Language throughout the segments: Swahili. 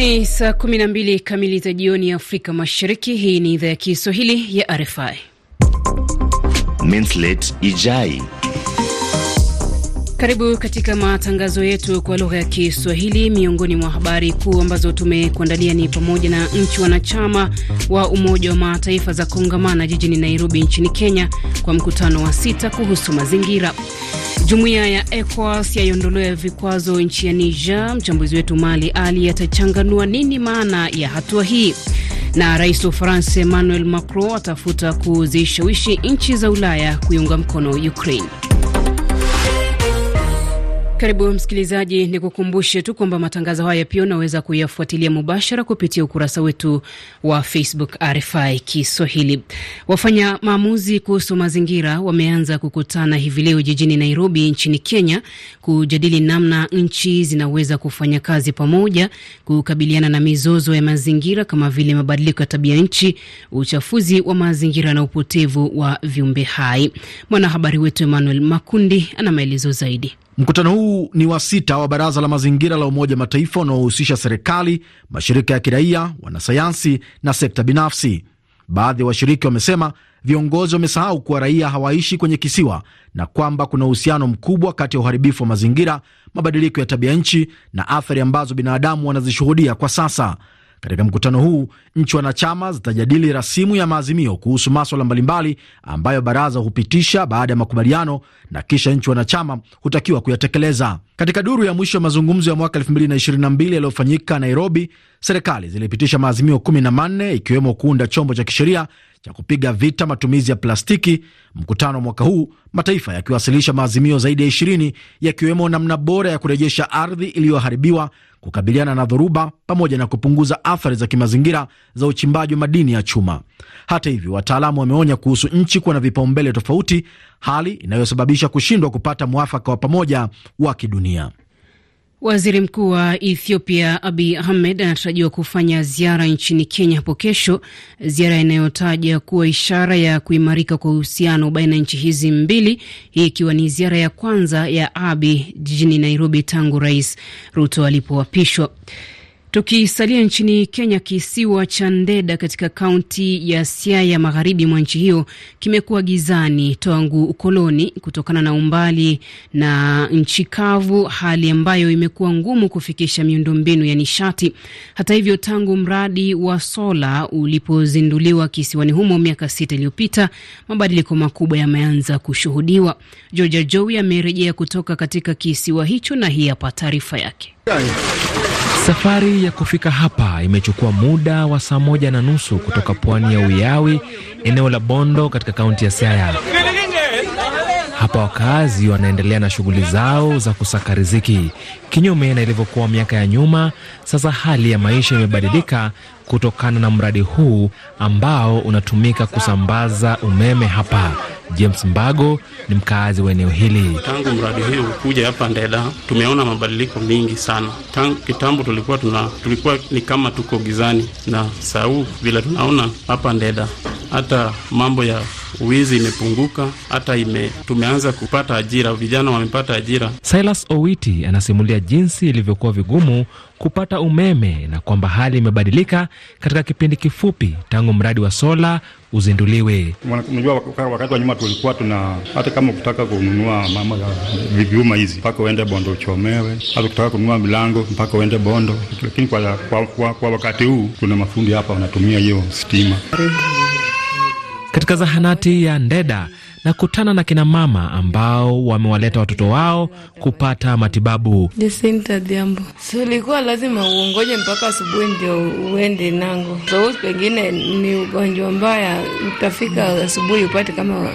Ni saa 12 kamili za jioni ya Afrika Mashariki. Hii ni idhaa ya Kiswahili ya RFI. Minslet Ijai. Karibu katika matangazo yetu kwa lugha ya Kiswahili. Miongoni mwa habari kuu ambazo tumekuandalia ni pamoja na nchi wanachama wa Umoja wa Mataifa za kongamana jijini Nairobi nchini Kenya kwa mkutano wa sita kuhusu mazingira. Jumuiya ya ECOWAS yaiondolewa vikwazo nchi ya Niger. Mchambuzi wetu Mali Ali atachanganua nini maana ya hatua hii, na rais wa Ufaransa Emmanuel Macron atafuta kuzishawishi nchi za Ulaya kuiunga mkono Ukraine. Karibu msikilizaji, ni kukumbushe tu kwamba matangazo haya pia unaweza kuyafuatilia mubashara kupitia ukurasa wetu wa Facebook RFI Kiswahili. Wafanya maamuzi kuhusu mazingira wameanza kukutana hivi leo jijini Nairobi nchini Kenya kujadili namna nchi zinaweza kufanya kazi pamoja kukabiliana na mizozo ya mazingira kama vile mabadiliko ya tabia nchi, uchafuzi wa mazingira na upotevu wa viumbe hai. Mwanahabari wetu Emmanuel Makundi ana maelezo zaidi. Mkutano huu ni wa sita wa Baraza la Mazingira la Umoja Mataifa unaohusisha serikali, mashirika ya kiraia, wanasayansi na sekta binafsi. Baadhi ya wa washiriki wamesema viongozi wamesahau kuwa raia hawaishi kwenye kisiwa na kwamba kuna uhusiano mkubwa kati ya uharibifu wa mazingira, mabadiliko ya tabia nchi na athari ambazo binadamu wanazishuhudia kwa sasa. Katika mkutano huu nchi wanachama zitajadili rasimu ya maazimio kuhusu maswala mbalimbali ambayo baraza hupitisha baada ya makubaliano na kisha nchi wanachama hutakiwa kuyatekeleza. Katika duru ya mwisho ya mazungumzo ya mwaka 2022 yaliyofanyika Nairobi, serikali zilipitisha maazimio 14 ikiwemo kuunda chombo cha kisheria cha kupiga vita matumizi ya plastiki. Mkutano wa mwaka huu mataifa yakiwasilisha maazimio zaidi ya 20 yakiwemo namna bora ya kurejesha ardhi iliyoharibiwa kukabiliana na dhoruba pamoja na kupunguza athari za kimazingira za uchimbaji wa madini ya chuma. Hata hivyo, wataalamu wameonya kuhusu nchi kuwa na vipaumbele tofauti, hali inayosababisha kushindwa kupata mwafaka wa pamoja wa kidunia. Waziri Mkuu wa Ethiopia Abiy Ahmed anatarajiwa kufanya ziara nchini Kenya hapo kesho, ziara inayotaja kuwa ishara ya kuimarika kwa uhusiano baina ya nchi hizi mbili, hii ikiwa ni ziara ya kwanza ya Abiy jijini Nairobi tangu Rais Ruto alipoapishwa. Tukisalia nchini Kenya, kisiwa cha Ndeda katika kaunti ya Siaya magharibi mwa nchi hiyo kimekuwa gizani tangu ukoloni kutokana na umbali na nchi kavu, hali ambayo imekuwa ngumu kufikisha miundombinu ya nishati. Hata hivyo, tangu mradi wa sola ulipozinduliwa kisiwani humo miaka sita iliyopita, mabadiliko makubwa yameanza kushuhudiwa. Georgia Jowi amerejea kutoka katika kisiwa hicho na hii hapa taarifa yake. Safari ya kufika hapa imechukua muda wa saa moja na nusu kutoka pwani ya Uyawi, eneo la Bondo katika kaunti ya Siaya. Hapa wakazi wanaendelea na shughuli zao za kusaka riziki. Kinyume na ilivyokuwa miaka ya nyuma, sasa hali ya maisha imebadilika kutokana na mradi huu ambao unatumika kusambaza umeme hapa. James Mbago ni mkaazi wa eneo hili. Tangu mradi huu kuja hapa Ndeda, tumeona mabadiliko mingi sana. Tangu kitambo tulikuwa tuna tulikuwa ni kama tuko gizani, na sau vile tunaona hapa Ndeda, hata mambo ya wizi imepunguka, hata ime, tumeanza kupata ajira, vijana wamepata ajira. Silas Owiti anasimulia jinsi ilivyokuwa vigumu kupata umeme na kwamba hali imebadilika katika kipindi kifupi tangu mradi wa sola uzinduliwe. Unajua, wakati wa nyuma tulikuwa tuna hata kama ukitaka kununua mama ya vyuma hizi mpaka uende Bondo uchomewe, hata ukitaka kununua milango mpaka uende Bondo, lakini kwa, kwa, kwa, kwa wakati huu kuna mafundi hapa wanatumia hiyo stima. Katika zahanati ya Ndeda na kutana na kina mama ambao wamewaleta watoto wao kupata matibabu. Ilikuwa lazima uongoje mpaka asubuhi ndio uende nango, so pengine ni ugonjwa mbaya, utafika asubuhi upate kama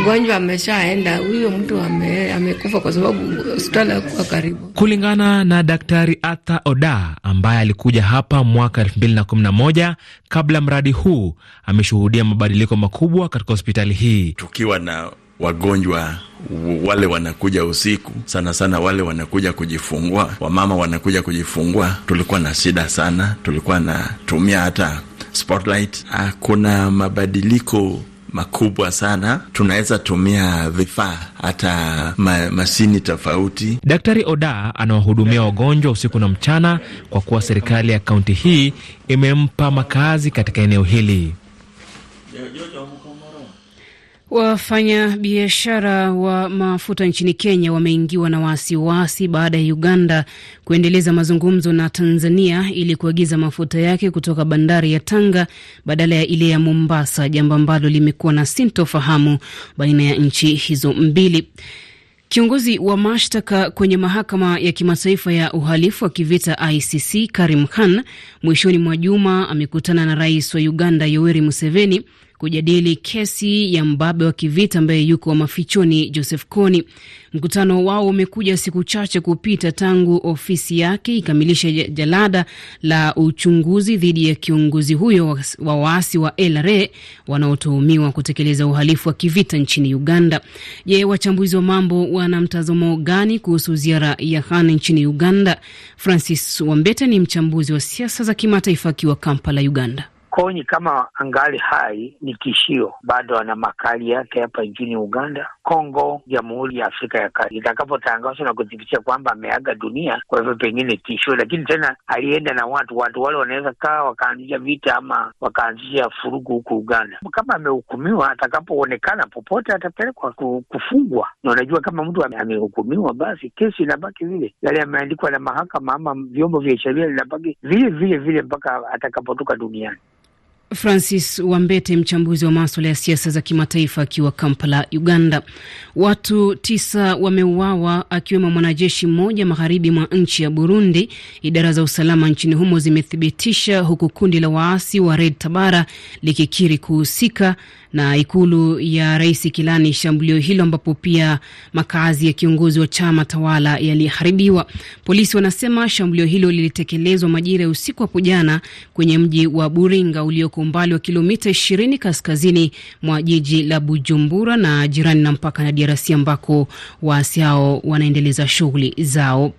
mgonjwa ameshaenda, huyo mtu ame, amekufa kwa sababu hospitali hakuwa karibu. Kulingana na Daktari Arthur Oda ambaye alikuja hapa mwaka 2011 kabla mradi huu, ameshuhudia mabadiliko makubwa katika hospitali hii. Tukiwa na wagonjwa wale wanakuja usiku sana sana, wale wanakuja kujifungua, wamama wanakuja kujifungua, tulikuwa na shida sana, tulikuwa natumia hata spotlight. Kuna mabadiliko makubwa sana. Tunaweza tumia vifaa hata ma, mashini tofauti. Daktari Oda anawahudumia wagonjwa usiku na mchana, kwa kuwa serikali ya kaunti hii imempa makazi katika eneo hili. Wafanya biashara wa mafuta nchini Kenya wameingiwa na wasiwasi baada ya Uganda kuendeleza mazungumzo na Tanzania ili kuagiza mafuta yake kutoka bandari ya Tanga badala ya ile ya Mombasa, jambo ambalo limekuwa na sintofahamu baina ya nchi hizo mbili. Kiongozi wa mashtaka kwenye mahakama ya kimataifa ya uhalifu wa kivita ICC Karim Khan mwishoni mwa juma amekutana na rais wa Uganda Yoweri Museveni kujadili kesi ya mbabe wa kivita ambaye yuko mafichoni Joseph Kony. Mkutano wao umekuja siku chache kupita tangu ofisi yake ikamilisha jalada la uchunguzi dhidi ya kiongozi huyo wa waasi wa LRA wanaotuhumiwa kutekeleza uhalifu wa kivita nchini Uganda. Je, wachambuzi wa mambo wana mtazamo gani kuhusu ziara ya Khan nchini Uganda? Francis Wambete ni mchambuzi wa siasa za kimataifa akiwa Kampala, Uganda. Konyi kama angali hai ni tishio, bado ana makali yake hapa nchini Uganda, Kongo, Jamhuri ya Afrika ya Kati. Itakapotangazwa na kuthibitisha kwamba ameaga dunia, kwa hivyo pengine tishio, lakini tena alienda na watu watu wale wanaweza kaa wakaanzisha vita ama wakaanzisha furugu huku Uganda. Kama amehukumiwa, atakapoonekana popote atapelekwa kufungwa, na unajua kama mtu amehukumiwa, basi kesi inabaki vile, yale yameandikwa na mahakama ama vyombo vya sheria linabaki vile vile vile mpaka atakapotoka duniani. Francis Wambete, mchambuzi wa maswala ya siasa za kimataifa akiwa Kampala, Uganda. Watu tisa wameuawa akiwemo mwanajeshi mmoja magharibi mwa nchi ya Burundi, idara za usalama nchini humo zimethibitisha, huku kundi la waasi wa Red Tabara likikiri kuhusika na ikulu ya rais Kilani shambulio hilo, ambapo pia makazi ya kiongozi wa chama tawala yaliharibiwa. Polisi wanasema shambulio hilo lilitekelezwa majira ya usiku hapo jana kwenye mji wa Buringa ulioko umbali wa kilomita 20 kaskazini mwa jiji la Bujumbura na jirani na mpaka na DRC ambako waasi hao wanaendeleza shughuli zao.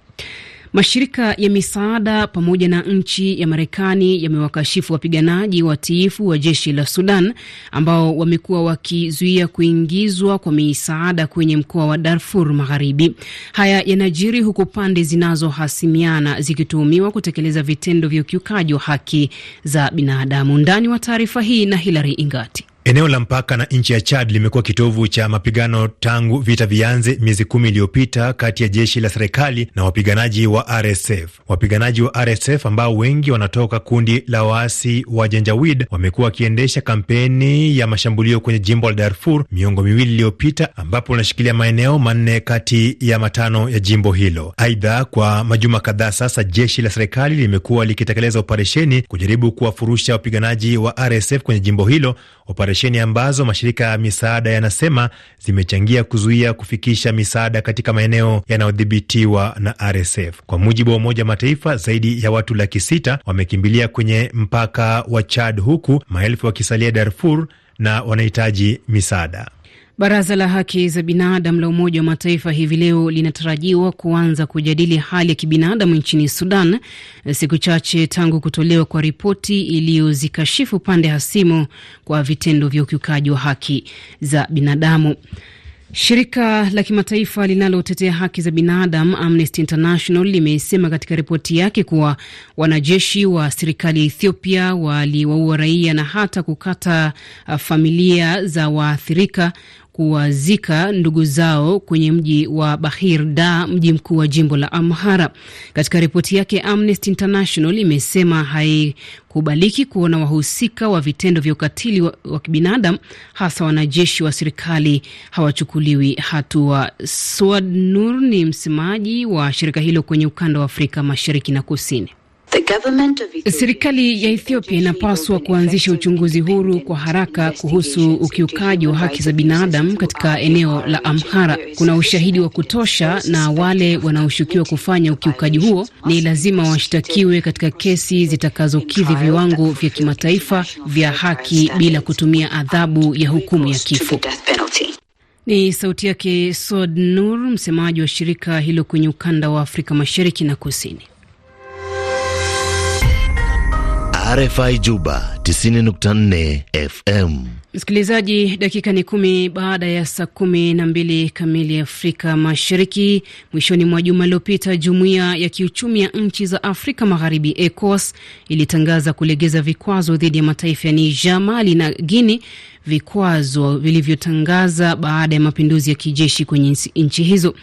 Mashirika ya misaada pamoja na nchi ya Marekani yamewakashifu wapiganaji watiifu wa jeshi la Sudan ambao wamekuwa wakizuia kuingizwa kwa misaada kwenye mkoa wa Darfur Magharibi. Haya yanajiri huku pande zinazohasimiana zikituhumiwa kutekeleza vitendo vya ukiukaji wa haki za binadamu. Ndani wa taarifa hii na Hilary Ingati. Eneo la mpaka na nchi ya Chad limekuwa kitovu cha mapigano tangu vita vianze miezi kumi iliyopita kati ya jeshi la serikali na wapiganaji wa RSF. Wapiganaji wa RSF ambao wengi wanatoka kundi la waasi wa Janjawid wamekuwa wakiendesha kampeni ya mashambulio kwenye jimbo la Darfur miongo miwili iliyopita, ambapo wanashikilia maeneo manne kati ya matano ya jimbo hilo. Aidha, kwa majuma kadhaa sasa jeshi la serikali limekuwa likitekeleza operesheni kujaribu kuwafurusha wapiganaji wa RSF kwenye jimbo hilo, operesheni ambazo mashirika ya misaada yanasema zimechangia kuzuia kufikisha misaada katika maeneo yanayodhibitiwa na RSF. Kwa mujibu wa Umoja Mataifa, zaidi ya watu laki sita wamekimbilia kwenye mpaka wa Chad, huku maelfu wakisalia Darfur na wanahitaji misaada. Baraza la haki za binadamu la Umoja wa Mataifa hivi leo linatarajiwa kuanza kujadili hali ya kibinadamu nchini Sudan, siku chache tangu kutolewa kwa ripoti iliyozikashifu pande hasimu kwa vitendo vya ukiukaji wa haki za binadamu. Shirika la kimataifa linalotetea haki za binadamu Amnesty International limesema katika ripoti yake kuwa wanajeshi wa serikali ya Ethiopia waliwaua raia na hata kukata familia za waathirika kuwazika ndugu zao kwenye mji wa Bahir da mji mkuu wa jimbo la Amhara. Katika ripoti yake, Amnesty International imesema haikubaliki kuona wahusika wa vitendo vya ukatili wa, wa kibinadamu hasa wanajeshi wa serikali hawachukuliwi hatua. Swad Nur ni msemaji wa shirika hilo kwenye ukanda wa Afrika Mashariki na Kusini. Serikali ya Ethiopia inapaswa kuanzisha uchunguzi huru kwa haraka kuhusu ukiukaji wa haki za binadamu katika eneo la Amhara. Kuna ushahidi wa kutosha, na wale wanaoshukiwa kufanya ukiukaji huo ni lazima washtakiwe katika kesi zitakazokidhi viwango vya kimataifa vya haki bila kutumia adhabu ya hukumu ya kifo. Ni sauti yake Sod Nur, msemaji wa shirika hilo kwenye ukanda wa Afrika Mashariki na Kusini. RFI Juba 90.4 FM. Msikilizaji, dakika ni kumi baada ya saa kumi na mbili kamili Afrika Mashariki. Mwishoni mwa juma lililopita, jumuiya ya kiuchumi ya nchi za Afrika Magharibi, ECOWAS, ilitangaza kulegeza vikwazo dhidi ya mataifa ya Niger, Mali na Guinea, vikwazo vilivyotangaza baada ya mapinduzi ya kijeshi kwenye nchi hizo.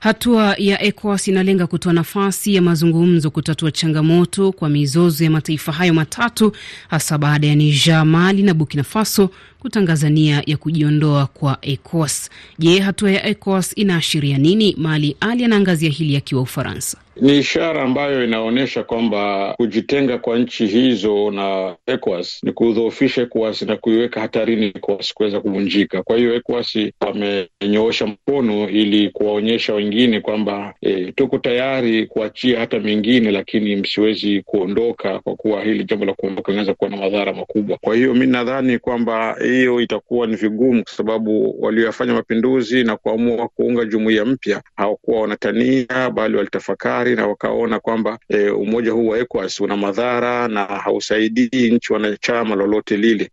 Hatua ya ECOWAS inalenga kutoa nafasi ya mazungumzo kutatua changamoto kwa mizozo ya mataifa hayo matatu, hasa baada ya Niger, Mali na Burkina Faso kutangaza nia ya kujiondoa kwa ECOWAS. Je, hatua ya ECOWAS inaashiria nini? Mali Ali anaangazia hili akiwa Ufaransa. Ni ishara ambayo inaonyesha kwamba kujitenga kwa nchi hizo na ECOWAS ni kudhoofisha ECOWAS na kuiweka hatarini ECOWAS kuweza kuvunjika. Kwa hiyo ECOWAS wamenyoosha mkono ili kuwaonyesha wengine kwamba e, tuko tayari kuachia hata mengine, lakini msiwezi kuondoka, kwa kuwa hili jambo la kuondoka linaweza kuwa na madhara makubwa. Kwa hiyo mi nadhani kwamba hiyo itakuwa ni vigumu, kwa sababu walioyafanya mapinduzi na kuamua kuunga jumuiya mpya hawakuwa wanatania, bali walitafakari na wakaona kwamba e, umoja huu wa ECOWAS una madhara na hausaidii nchi wanachama lolote lile.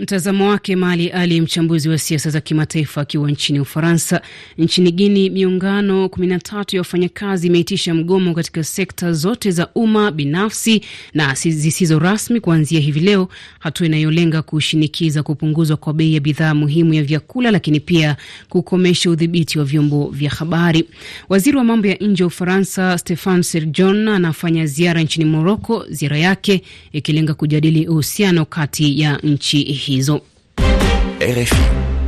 Mtazamo wake Mali Ali, mchambuzi wa siasa za kimataifa akiwa nchini Ufaransa. Nchini Guini, miungano 13 ya wafanyakazi imeitisha mgomo katika sekta zote za umma, binafsi na zisizo rasmi kuanzia hivi leo, hatua inayolenga kushinikiza kupunguzwa kwa bei ya bidhaa muhimu ya vyakula, lakini pia kukomesha udhibiti wa vyombo vya habari. Waziri wa mambo ya nje wa Ufaransa Stefan Serjon anafanya ziara nchini Moroko, ziara yake ikilenga kujadili uhusiano kati ya nchi hizo. RFI.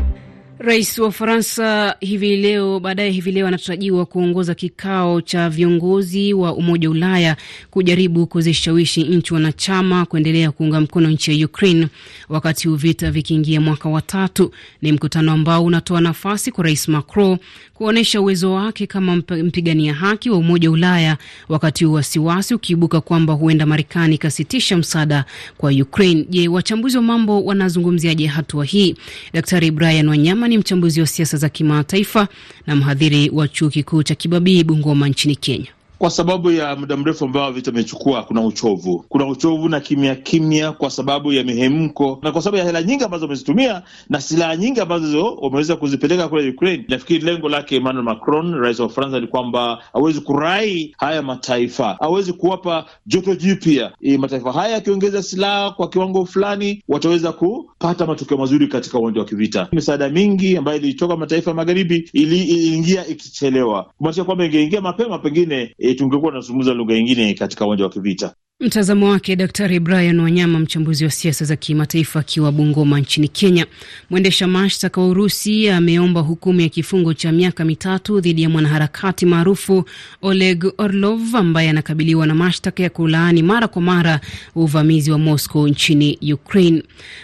Rais wa Ufaransa hivi leo baadaye hivi leo anatarajiwa kuongoza kikao cha viongozi wa Umoja wa Ulaya kujaribu kuzishawishi nchi wanachama kuendelea kuunga mkono nchi ya Ukraine wakati huu vita vikiingia mwaka wa tatu. Ni mkutano ambao unatoa nafasi kwa Rais Macron kuonyesha uwezo wake kama mpigania haki wa Umoja wa Ulaya, wakati huu wasiwasi ukiibuka kwamba huenda Marekani ikasitisha msaada kwa Ukraine. Je, wachambuzi wa mambo wanazungumziaje hatua hii? Daktari Brian Wanyama ni mchambuzi wa siasa za kimataifa na mhadhiri wa chuo kikuu cha Kibabii Bungoma nchini Kenya. Kwa sababu ya muda mrefu ambao vita imechukua, kuna uchovu, kuna uchovu na kimya kimya, kwa sababu ya mihemko na kwa sababu ya hela nyingi ambazo wamezitumia na silaha nyingi ambazo wameweza kuzipeleka kule Ukraine. Nafikiri lengo lake Emmanuel Macron, rais wa Ufaransa, ni kwamba awezi kurai haya mataifa, awezi kuwapa joto jipya. E, mataifa haya yakiongeza silaha kwa kiwango fulani, wataweza kupata matokeo mazuri katika uwanja wa kivita. Misaada mingi ambayo ilitoka mataifa ya magharibi iliingia ikichelewa, kumaanisha kwamba ingeingia mapema pengine e, tungekuwa tunazungumza lugha nyingine katika uwanja wa kivita. Mtazamo wake Daktari Brian Wanyama, mchambuzi wa siasa za kimataifa akiwa Bungoma nchini Kenya. Mwendesha mashtaka wa Urusi ameomba hukumu ya kifungo cha miaka mitatu dhidi ya mwanaharakati maarufu Oleg Orlov ambaye anakabiliwa na mashtaka ya kulaani mara kwa mara uvamizi wa Moscow nchini Ukraine.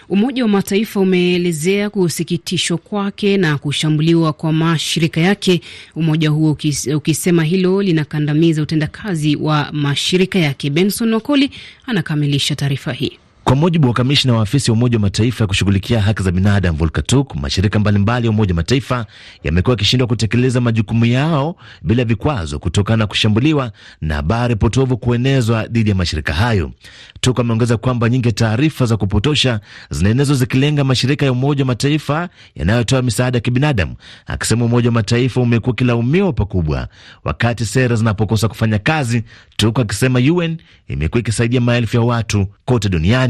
Umoja wa Mataifa umeelezea kusikitishwa kwake na kushambuliwa kwa mashirika yake, umoja huo ukisema hilo linakandamiza utendakazi wa mashirika yake. Benson Wakoli anakamilisha taarifa hii. Kwa mujibu wa kamishna wa afisi ya Umoja wa Mataifa ya kushughulikia haki za binadamu Volker Turk, mashirika mbalimbali ya Umoja wa Mataifa yamekuwa yakishindwa kutekeleza majukumu yao bila vikwazo kutokana na kushambuliwa na habari potovu kuenezwa dhidi ya mashirika hayo. Turk ameongeza kwamba nyingi taarifa za kupotosha zinaenezwa zikilenga mashirika ya Umoja wa Mataifa yanayotoa misaada ya kibinadamu, akisema Umoja wa Mataifa umekuwa ukilaumiwa pakubwa wakati sera zinapokosa kufanya kazi, Turk akisema UN imekuwa ikisaidia maelfu ya watu kote duniani.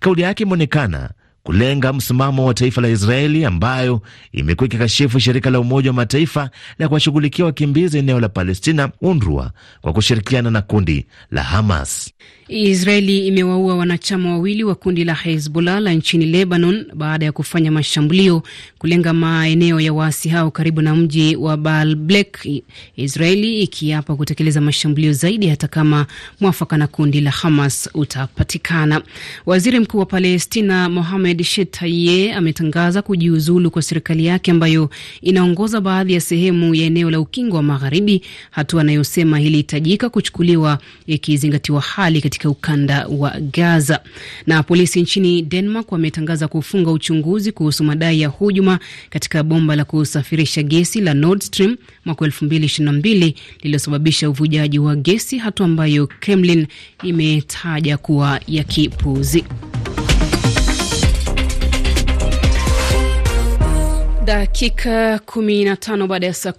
Kauli yake imeonekana kulenga msimamo wa taifa la Israeli ambayo imekuwa ikikashifu shirika la Umoja wa Mataifa la kuwashughulikia wakimbizi eneo la Palestina, UNRWA, kwa kushirikiana na kundi la Hamas. Israeli imewaua wanachama wawili wa kundi la Hezbollah la nchini Lebanon baada ya kufanya mashambulio kulenga maeneo ya waasi hao karibu na mji wa Baalbek, Israeli ikiapa kutekeleza mashambulio zaidi hata kama mwafaka na kundi la Hamas utapatikana. Waziri Mkuu wa Palestina Mohamed Deshetaye ametangaza kujiuzulu kwa serikali yake ambayo inaongoza baadhi ya sehemu ya eneo la ukingo wa Magharibi, hatua anayosema ilihitajika kuchukuliwa ikizingatiwa hali katika ukanda wa Gaza. Na polisi nchini Denmark wametangaza kufunga uchunguzi kuhusu madai ya hujuma katika bomba la kusafirisha gesi la Nord Stream mwaka 2022 lililosababisha uvujaji wa gesi, hatua ambayo Kremlin imetaja kuwa ya kipuuzi. Dakika 15 baada ya saa